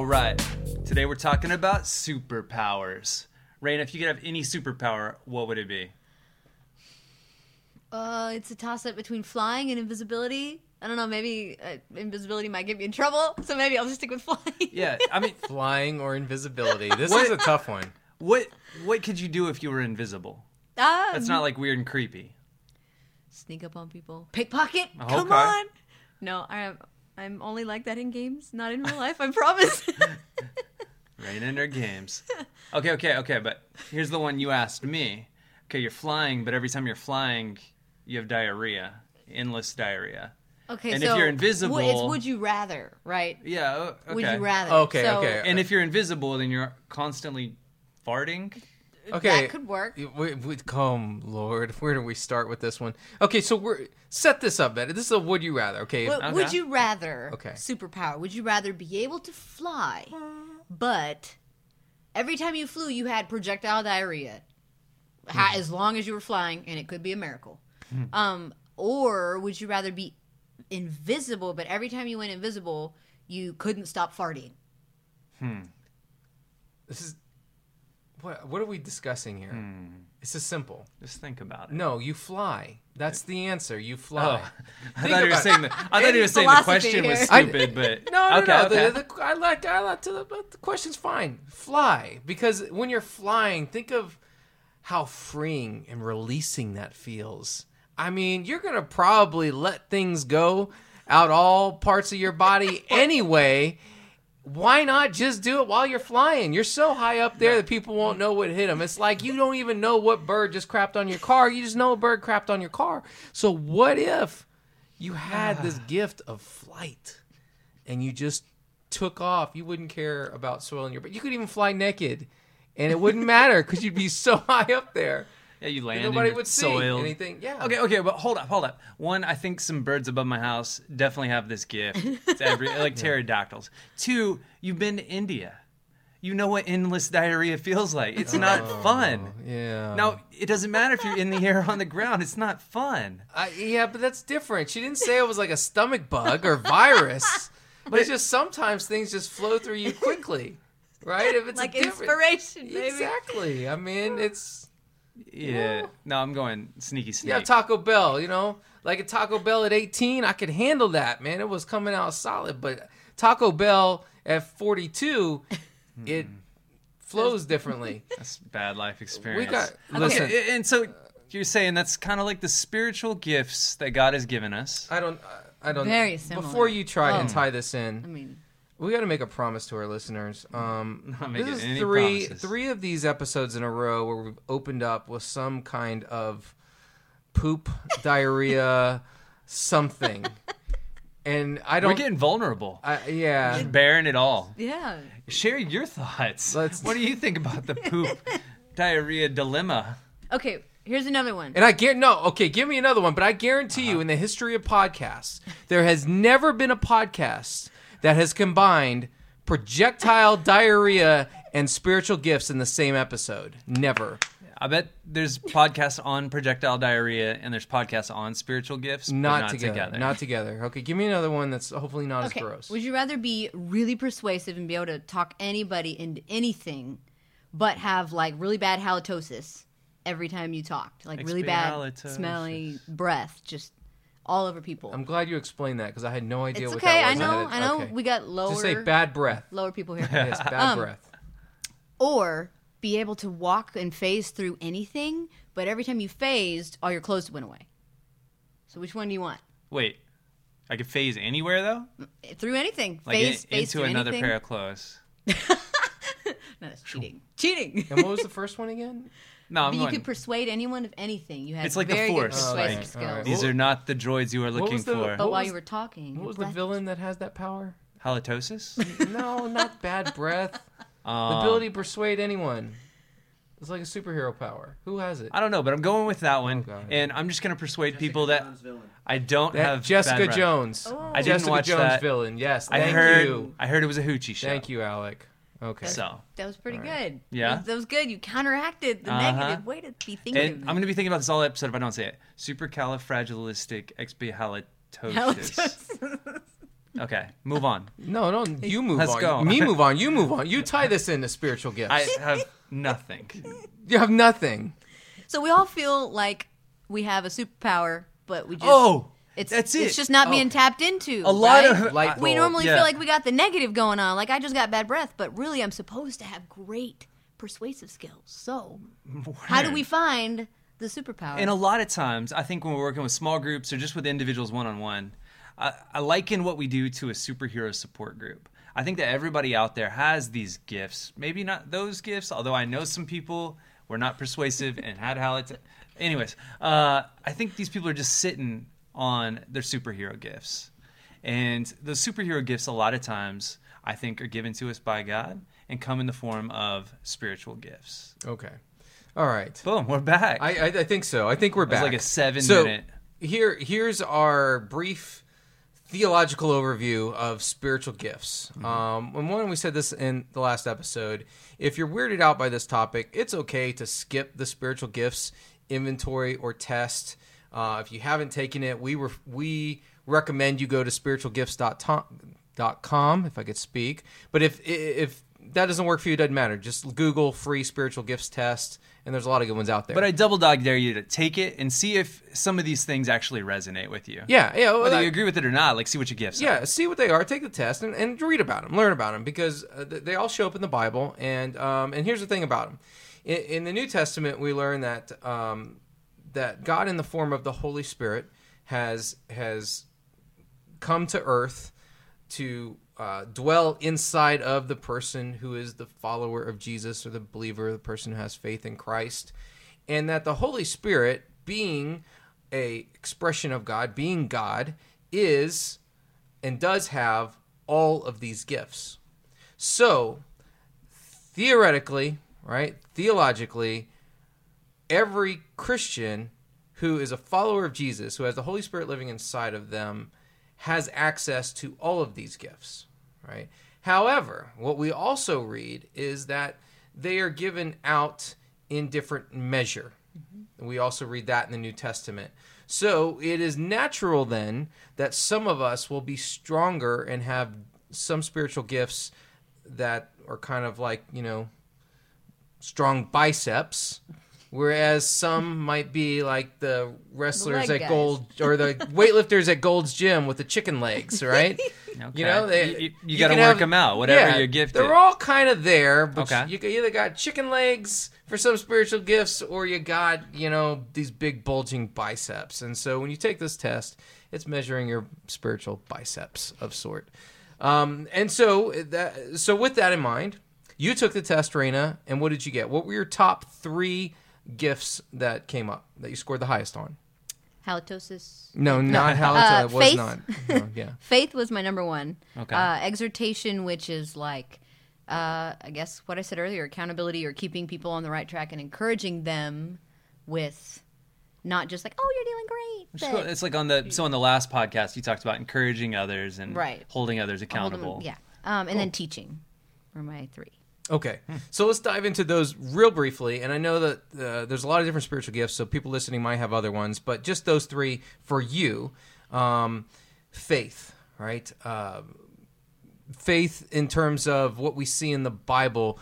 All right. Today we're talking about superpowers. Raina, if you could have any superpower, what would it be? Uh, it's a toss up between flying and invisibility. I don't know. Maybe uh, invisibility might get me in trouble, so maybe I'll just stick with flying. Yeah, I mean, Flying or invisibility. This What- is a tough one. what what could you do if you were invisible? ah, That's not like weird and creepy. sneak up on people, pickpocket. Oh, Come on. No, I'm I'm only like that in games, not in real life. I promise. Raina and her games. Okay, okay, okay, but here's the one you asked me. Okay, you're flying, but every time you're flying, you have diarrhea, endless diarrhea. okay, And if you're wo- invisible- it's would you rather, right? Yeah, okay. Would you rather? Okay, So okay. And uh, if you're invisible, then you're constantly farting. Okay. That could work. We, we, come, Lord. Where do we start with this one? Okay, so we're set this up better. This is a would you rather. Okay. Would, Okay. would you rather Okay. superpower? Would you rather be able to fly, but every time you flew, you had projectile diarrhea, ha- as long as you were flying, and it could be a miracle. Um, or would you rather be invisible, but every time you went invisible, you couldn't stop farting? Hmm. This is what what are we discussing here? Hmm. This is simple. Just think about it. No, you fly. That's the answer. You Oh, fly. I thought you, was saying the, I thought he was saying the question was here. I- stupid, but No, no, okay, no. okay. The, the, I like, I like to the, but the question's fine. Fly, because when you're flying, think of how freeing and releasing that feels. I mean, you're gonna probably let things go out all parts of your body anyway. Why not just do it while you're flying? You're so high up there that people won't know what hit them. It's like you don't even know what bird just crapped on your car. You just know a bird crapped on your car. So what if you had this gift of flight? and you just took off, you wouldn't care about soiling your. But you could even fly naked, and it wouldn't matter because you'd be so high up there. Yeah, you that land Nobody and would see anything. Yeah. Okay, okay, but hold up, hold up. One, I think some birds above my house definitely have this gift. It's every like pterodactyls. Two, you've been to India. You know what endless diarrhea feels like. It's not oh, fun. Yeah. Now, it doesn't matter if you're in the air or on the ground. It's not fun. I, yeah, but that's different. She didn't say it was like a stomach bug or virus. but it's just sometimes things just flow through you quickly, right? If it's a like different- inspiration, baby. Exactly. I mean, it's Yeah. No, I'm going sneaky sneak. yeah, Taco Bell. You know, like a Taco Bell at 18, I could handle that. Man, it was coming out solid. But Taco Bell at 42, it flows differently. That's bad life experience. We got- listen, listen. and so you're saying that's kind of like the spiritual gifts that God has given us. I don't. I don't. Very similar. Before you try and Oh. tie this in, I mean, we got to make a promise to our listeners. Um, Not this is any three promises. three of these episodes in a row where we've opened up with some kind of poop, diarrhea, something, and I don't. We're getting vulnerable. I, yeah. Bearing it all. yeah. Share your thoughts. Let's- What do you think about the poop diarrhea dilemma? Okay, here's another one. And I guarantee no, okay, give me another one. But I guarantee Uh-huh. you, in the history of podcasts, there has never been a podcast that has combined projectile diarrhea and spiritual gifts in the same episode. Never. I bet there's podcasts on projectile diarrhea and there's podcasts on spiritual gifts, Not, not, together. Not together. Okay, give me another one that's hopefully not Okay. as gross. Would you rather be really persuasive and be able to talk anybody into anything, but have like really bad halitosis every time you talked, like really bad Expialitosis. smelly breath, just all over people? I'm glad you explained that because I had no idea it's what okay. that I was. know. had- I know. okay. We got lower Just say bad breath. lower people here. Yes, bad Um, breath. or be able to walk and phase through anything, but every time you phased, all your clothes went away. So which one do you want? Wait, I could phase anywhere though, Through anything, like phase, in- phase into another anything. pair of clothes. No, that's cheating. Cheating. And what was the first one again? No, I'm But you going. could persuade anyone of anything. You had It's like the very good Force, persuasive like- skills. Alright. These are not the droids you are what looking was the- for. But What while was- you were talking, What you was the left. villain that has that power? Halitosis? no, not bad breath. the Um, ability to persuade anyone. It's like a superhero power. Who has it? I don't know, but I'm going with that one, go and I'm just gonna persuade people that I don't That- have Jessica bad breath. Jones. Oh. I didn't Jessica watch Jones that. villain. Yes. I Thank heard. you. I heard it was a hoochie show. Thank you, Alec. Okay. So, That was pretty All good. Yeah? That was, that was good. You counteracted the Uh-huh. negative way to be thinking. and I'm gonna be thinking about this all episode if I don't say it. Supercalifragilisticexpialitosis. okay, move on. No, no, you move Let's on. go. Me move on. You move on. You tie this into spiritual gifts. I have nothing. you have nothing. so we all feel like we have a superpower, but we just Oh, it's that's it. It's just not Oh. being tapped into. a lot right? of Light we normally Yeah. feel like we got the negative going on. Like I just got bad breath, but really I'm supposed to have great persuasive skills. So how do we find the superpower? And a lot of times, I think when we're working with small groups or just with individuals one on one, I liken what we do to a superhero support group. I think that everybody out there has these gifts. Maybe not those gifts, although I know some people were not persuasive and had how Anyways, uh, I think these people are just sitting on their superhero gifts. And those superhero gifts, a lot of times, I think, are given to us by God and come in the form of spiritual gifts. Okay. All right. Boom, we're back. I, I, I think so. I think we're back. like a seven so minute- Here, here's our brief theological overview of spiritual gifts. Mm-hmm. Um, and one, we said this in the last episode. If you're weirded out by this topic, it's okay to skip the spiritual gifts inventory or test. Uh, if you haven't taken it, we were we recommend you go to spiritualgifts.com if I could speak. But if if that doesn't work for you, it doesn't matter. Just Google free spiritual gifts test, and there's a lot of good ones out there. But I double dog dare you to take it and see if some of these things actually resonate with you. yeah, yeah, well, Whether that- you agree with it or not, like see what your gifts are. yeah. See what they are, take the test, and, and read about them, learn about them, because uh, they all show up in the Bible. And um, and here's the thing about them: in, in the New Testament, we learn that um, that God, in the form of the Holy Spirit, has has come to earth to uh, dwell inside of the person who is the follower of Jesus or the believer, the person who has faith in Christ, and that the Holy Spirit, being a expression of God, being God, is and does have all of these gifts. So, theoretically, right, theologically, every Christian who is a follower of Jesus, who has the Holy Spirit living inside of them, has access to all of these gifts, right? However, what we also read is that they are given out in different measure. Mm-hmm. We also read that in the New Testament. So it is natural then that some of us will be stronger and have some spiritual gifts that are kind of like, you know, strong biceps, whereas some might be like the wrestlers leg at guys. Gold or the weightlifters at Gold's Gym with the chicken legs, right? Okay. You know, they, you, you, you got to work have- them out, whatever yeah, you're gifted. They're all kind of there, but Okay. you, you either got chicken legs for some spiritual gifts, or you got you know these big bulging biceps. And so when you take this test, it's measuring your spiritual biceps of sort. Um, and so that so with that in mind, you took the test, Raina, and what did you get? What were your top three gifts that came up that you scored the highest on? halitosis. No, not how Uh, it was faith. not. No, yeah. Faith was my number one. Okay. Uh, exhortation, which is like, uh, I guess what I said earlier, accountability or keeping people on the right track and encouraging them with not just like, oh, you're doing great. It's but It's like on the so on the last podcast you talked about encouraging others and Right. holding others hold 'em- accountable. yeah. Um, and then teaching were my three. Okay, so let's dive into those real briefly. And I know that uh, there's a lot of different spiritual gifts, so people listening might have other ones, but just those three for you. Um, faith, right? Uh, faith in terms of what we see in the Bible.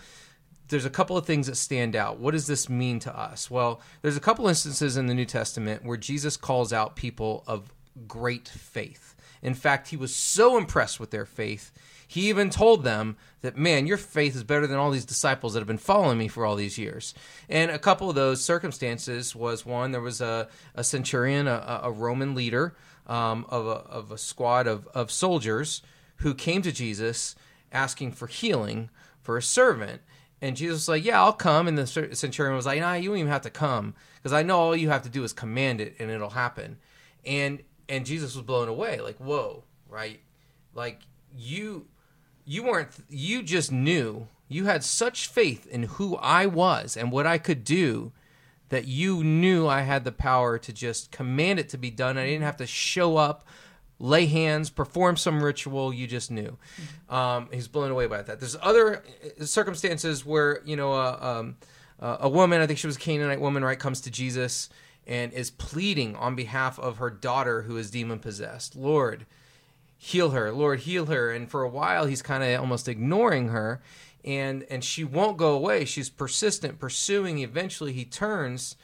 There's a couple of things that stand out. What does this mean to us? Well, there's a couple instances in the New Testament where Jesus calls out people of great faith. In fact, he was so impressed with their faith, he even told them that, man, your faith is better than all these disciples that have been following me for all these years. And a couple of those circumstances was one, there was a, a centurion, a, a Roman leader um, of, a, of a squad of, of soldiers who came to Jesus asking for healing for a servant. And Jesus was like, Yeah, I'll come. And the centurion was like, Nah, you don't even have to come because I know all you have to do is command it and it'll happen. And and Jesus was blown away, like, Whoa, right? Like, you you weren't you just knew you had such faith in who I was and what I could do that you knew I had the power to just command it to be done. I didn't have to show up, lay hands, perform some ritual. You just knew. Um, he's blown away by that. There's other uh, circumstances where you know uh, um, uh, a woman, I think she was a Canaanite woman, right, comes to Jesus and is pleading on behalf of her daughter who is demon possessed. Lord, heal her. Lord, heal her. And for a while, he's kind of almost ignoring her and and she won't go away. She's persistent, pursuing. Eventually, he turns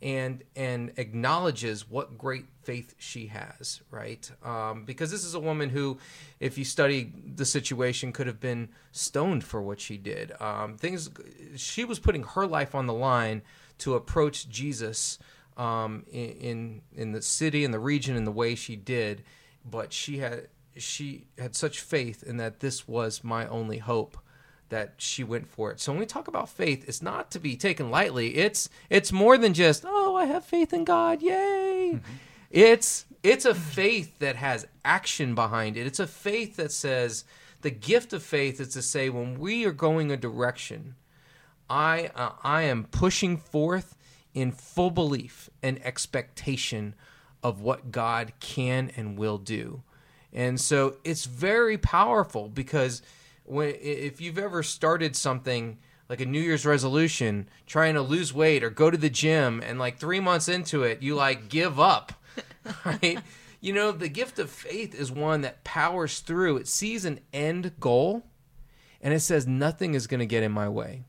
and and acknowledges what great faith she has, right? Um, because this is a woman who, if you study the situation, could have been stoned for what she did. Um, things she was putting her life on the line to approach Jesus um, in, in in the city and the region in the way she did, but she had she had such faith in that this was my only hope that she went for it. So when we talk about faith, it's not to be taken lightly. It's it's more than just, "Oh, I have faith in God. Yay." Mm-hmm. It's it's a faith that has action behind it. It's a faith that says the gift of faith is to say when we are going a direction, I uh, I am pushing forth in full belief and expectation of what God can and will do. And so it's very powerful because when if you've ever started something like a New Year's resolution, trying to lose weight or go to the gym, and like three months into it, you like give up, right? you know, the gift of faith is one that powers through. It sees an end goal, and it says nothing is going to get in my way.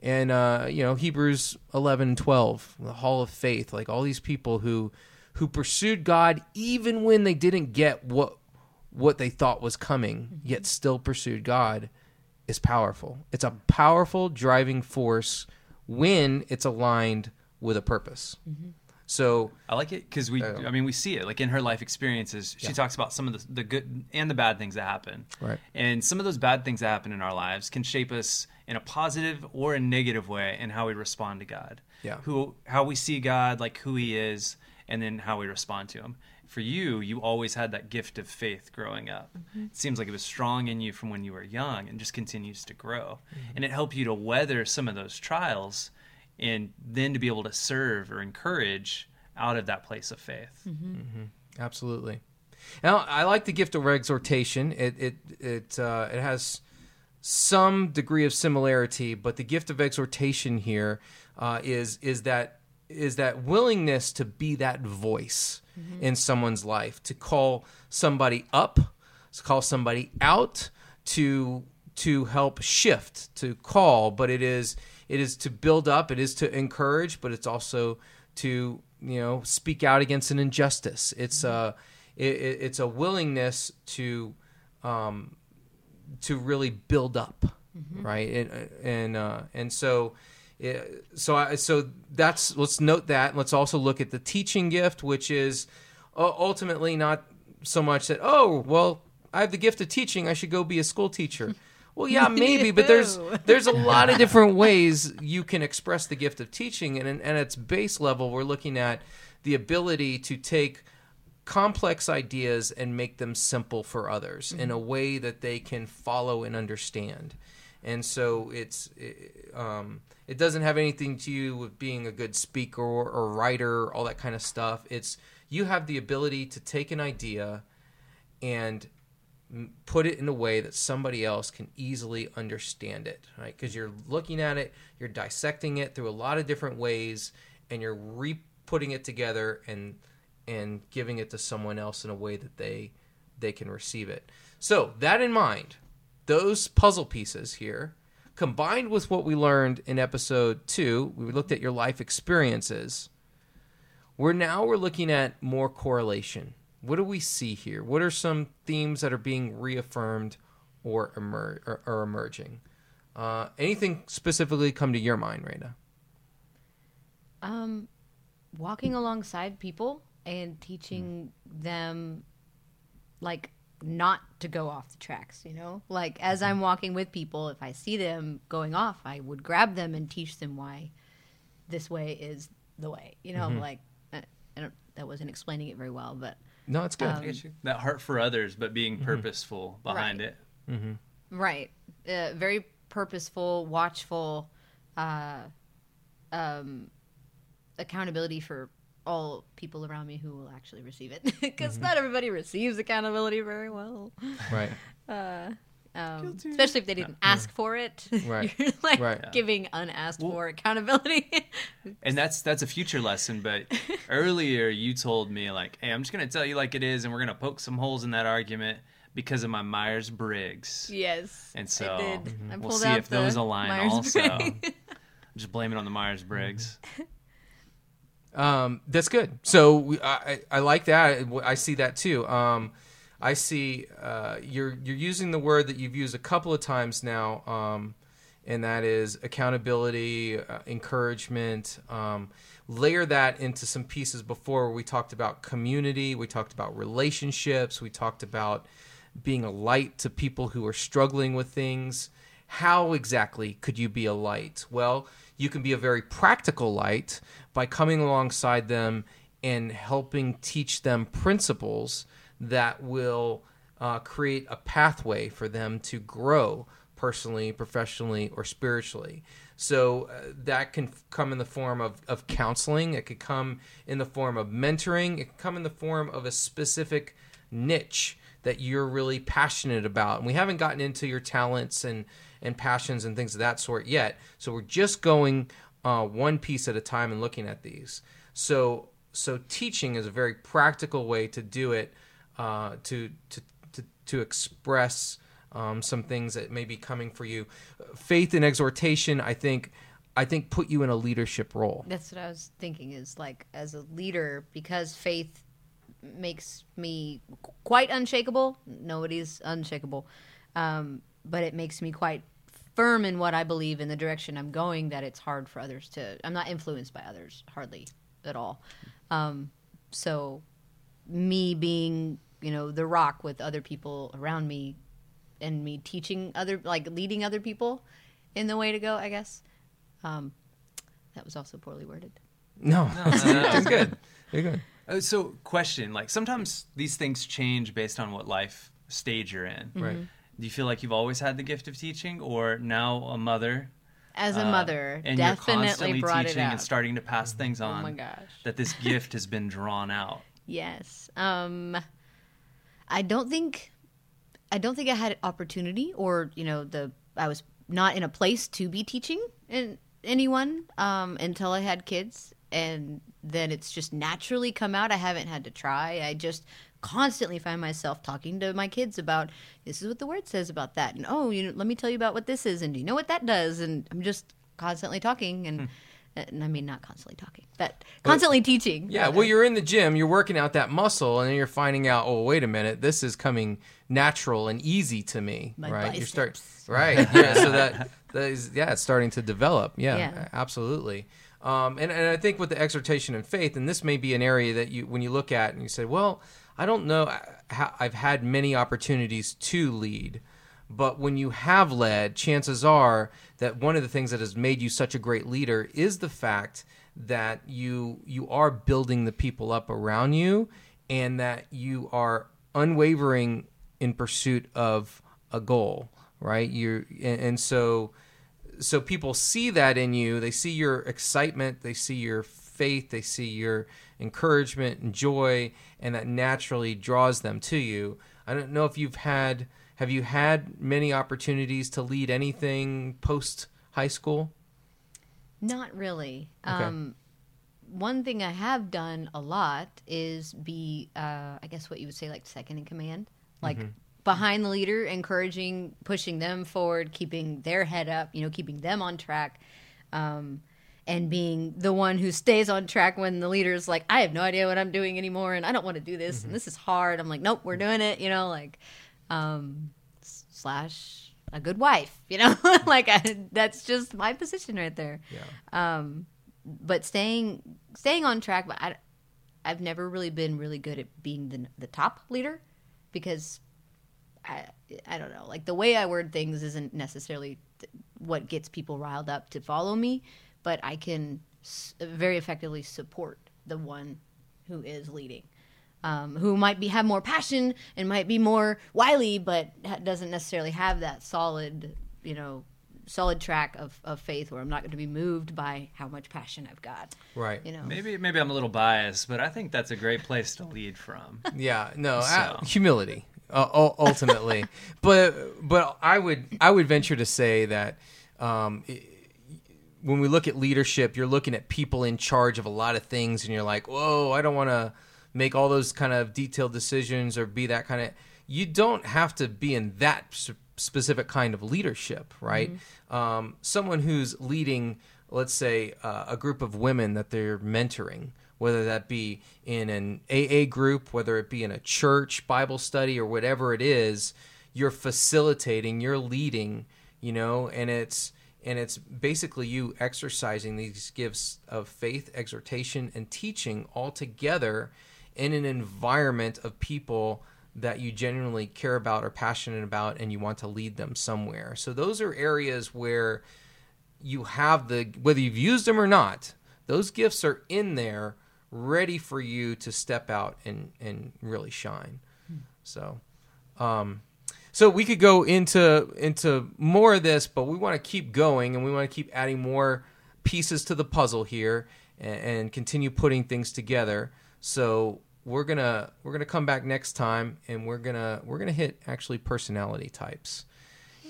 And uh, you know, Hebrews 11, 12, the Hall of Faith, like all these people who who pursued God even when they didn't get what what they thought was coming, yet still pursued God, is powerful. It's a powerful driving force when it's aligned with a purpose. Mm-hmm. So I like it because we, uh, I mean, we see it like in her life experiences. She yeah. talks about some of the, the good and the bad things that happen. Right. And some of those bad things that happen in our lives can shape us in a positive or a negative way in how we respond to God. Yeah. Who, how we see God, like who He is, and then how we respond to Him for you, you always had that gift of faith growing up. Mm-hmm. It seems like it was strong in you from when you were young and just continues to grow. Mm-hmm. And it helped you to weather some of those trials and then to be able to serve or encourage out of that place of faith. Mm-hmm. mm-hmm. Absolutely. Now, I like the gift of exhortation. It it it uh, it has some degree of similarity, but the gift of exhortation here uh, is is that is that willingness to be that voice mm-hmm. in someone's life, to call somebody up, to call somebody out, to to help shift, to call, but it is it is to build up, it is to encourage, but it's also to you know speak out against an injustice. It's mm-hmm. a it, it's a willingness to um, to really build up, mm-hmm. right? And and uh, and so so I, so that's let's note that. Let's also look at the teaching gift, which is uh, ultimately not so much that oh well I have the gift of teaching, I should go be a school teacher. Well, yeah, maybe, but there's there's a lot of different ways you can express the gift of teaching, and and at its base level, we're looking at the ability to take complex ideas and make them simple for others mm-hmm. in a way that they can follow and understand. And so it's it, um, it doesn't have anything to do with being a good speaker or, or writer, all that kind of stuff. It's you have the ability to take an idea and put it in a way that somebody else can easily understand it, right? Because you're looking at it, you're dissecting it through a lot of different ways, and you're re-putting it together and and giving it to someone else in a way that they they can receive it. So that in mind, those puzzle pieces here, combined with what we learned in episode two, we looked at your life experiences. We're now we're looking at more correlation. What do we see here? What are some themes that are being reaffirmed or, emer- or, or emerging? Uh, anything specifically come to your mind, Raina? Um, walking alongside people and teaching mm. them like not to go off the tracks, you know? Like as I'm walking with people, if I see them going off, I would grab them and teach them why this way is the way. You know, mm-hmm. like I, I, don't that wasn't explaining it very well, but No, it's good. I get you. That heart for others, but being Mm-hmm. purposeful behind Right. it. Right. Uh, very purposeful, watchful, uh, um, accountability for all people around me who will actually receive it. Because Mm-hmm. not everybody receives accountability very well. right. Um, especially if they didn't ask for it. Right. You're like Right. giving unasked for accountability. And that's that's a future lesson. But earlier you told me like, hey, I'm just gonna tell you like it is, and we're gonna poke some holes in that argument because of my Myers Briggs. yes. And so I did. I we'll see out if those align Myers-Briggs. also. just blame it on the Myers Briggs. Um, that's good. So we, I, I like that. I see that too. Um, I see uh, you're you're using the word that you've used a couple of times now, um, and that is accountability, uh, encouragement. Um, layer that into some pieces before we talked about community, we talked about relationships, we talked about being a light to people who are struggling with things. How exactly could you be a light? Well, you can be a very practical light by coming alongside them and helping teach them principles that will uh, create a pathway for them to grow personally, professionally, or spiritually. So uh, that can f- come in the form of, of counseling, it could come in the form of mentoring, it can come in the form of a specific niche that you're really passionate about. And we haven't gotten into your talents and, and passions and things of that sort yet. So we're just going uh, one piece at a time and looking at these. So so teaching is a very practical way to do it, uh, to, to to to express um, some things that may be coming for you. Faith and exhortation, I think, I think put you in a leadership role. That's what I was thinking is like as a leader because faith makes me quite unshakable. Nobody's unshakable. Um, but it makes me quite firm in what I believe in the direction I'm going that it's hard for others to I'm not influenced by others hardly at all. Um, so me being, you know, the rock with other people around me and me teaching other like leading other people in the way to go, I guess. Um, that was also poorly worded. No, it's good. You're good. Uh, so, question: like sometimes these things change based on what life stage you're in. Mm-hmm. Right. Do you feel like you've always had the gift of teaching, or now a mother? As a uh, mother, and you're definitely constantly brought teaching it out. and starting to pass Mm-hmm. things on. Oh my gosh. That this gift has been drawn out. Yes. Um I don't think I don't think I had opportunity or, you know, the I was not in a place to be teaching in anyone um until I had kids and then it's just naturally come out. I haven't had to try. I just constantly find myself talking to my kids about this is what the word says about that and oh, you know, let me tell you about what this is and do you know what that does and I'm just constantly talking and hmm. and I mean not constantly talking, but constantly teaching. Yeah, well, uh, you're in the gym, you're working out that muscle, and then you're finding out, oh, wait a minute, this is coming natural and easy to me, My right? You're start, right? Yeah, so that, that is, yeah, it's starting to develop. Yeah, Yeah. absolutely. Um, and, and I think with the exhortation and faith, and this may be an area that you, when you look at and you say, well, I don't know, uh, I've had many opportunities to lead. But when you have led, chances are that one of the things that has made you such a great leader is the fact that you you are building the people up around you and that you are unwavering in pursuit of a goal, right? You and, and so so people see that in you. They see your excitement, they see your faith, they see your encouragement and joy, and that naturally draws them to you. I don't know if you've had have you had many opportunities to lead anything post high school? Not really. Okay. Um, one thing I have done a lot is be, uh, I guess, what you would say, like second in command, like behind the leader, encouraging, pushing them forward, keeping their head up, you know, keeping them on track, um, and being the one who stays on track when the leader's like, I have no idea what I'm doing anymore, and I don't want to do this, and this is hard. I'm like, nope, we're doing it, you know, like, um, slash a good wife, you know, like I, that's just my position right there Yeah. um, but staying staying on track. But I, I've never really been really good at being the the top leader because I I don't know like the way I word things isn't necessarily th- what gets people riled up to follow me, but I can s- very effectively support the one who is leading. um, who might be have more passion and might be more wily, but ha- doesn't necessarily have that solid, you know, solid track of, of faith where I'm not going to be moved by how much passion I've got. Right. You know, Maybe maybe I'm a little biased, but I think that's a great place to lead from. Yeah, no, So. uh, humility uh, ultimately. but but I would I would venture to say that um, i- when we look at leadership, you're looking at people in charge of a lot of things, and you're like, whoa, I don't want to make all those kind of detailed decisions or be that kind of. You don't have to be in that specific kind of leadership, right? Um, someone who's leading, let's say, uh, a group of women that they're mentoring, whether that be in an AA group, whether it be in a church Bible study or whatever it is, you're facilitating, you're leading, you know, and it's and it's basically you exercising these gifts of faith, exhortation, and teaching all together in an environment of people that you genuinely care about or passionate about and you want to lead them somewhere. So those are areas where you have the whether you've used them or not, those gifts are in there ready for you to step out and and really shine. So um so we could go into into more of this, but we want to keep going and we want to keep adding more pieces to the puzzle here and, and continue putting things together. So we're gonna we're gonna come back next time and we're gonna we're gonna hit actually personality types.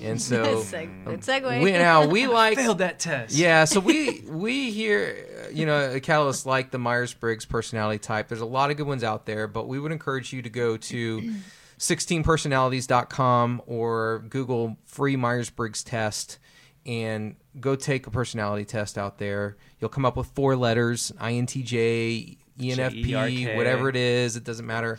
And so Seg- good segue. we now we like Failed that test. yeah, so we we here, uh, you know, at Catalyst like the Myers Briggs personality type. There's a lot of good ones out there, but we would encourage you to go to 16personalities.com or Google free Myers Briggs test and go take a personality test out there. You'll come up with four letters INTJ, ENFP, J-E-R-K. whatever it is. It doesn't matter.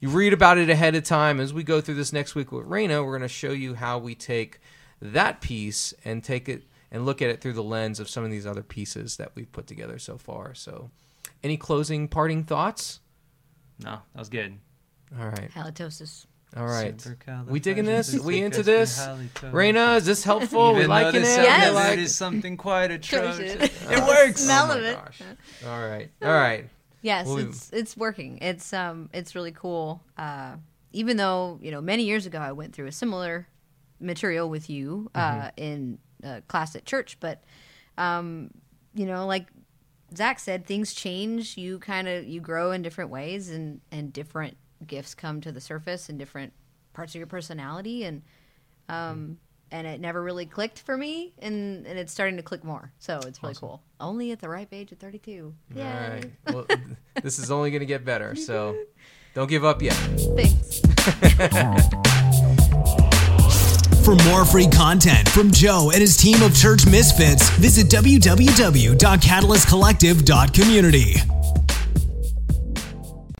You read about it ahead of time. As we go through this next week with Raina, we're going to show you how we take that piece and take it and look at it through the lens of some of these other pieces that we've put together so far. So, any closing parting thoughts? No, that was good. All right. halitosis. All right. We digging this? We into this? Supercalifragilistic. Raina, is this helpful? we Even liking it? sounded Yes. like it's something quite Atrocious. atrocious. It works. Smell oh of my it. gosh. All right. All right. Yes, Well, it's it's working. It's um it's really cool. Uh, even though you know many years ago I went through a similar material with you uh, Mm-hmm. in uh, class at church, but um, you know like Zach said, things change. You kind of you grow in different ways, and and different gifts come to the surface, and different parts of your personality, and um and it never really clicked for me, and and it's starting to click more. So it's really cool. Only at the ripe age of thirty two. Yeah. right. Well, this is only going to get better. So, don't give up yet. Thanks. For more free content from Joe and his team of church misfits, visit www.catalystcollective.community.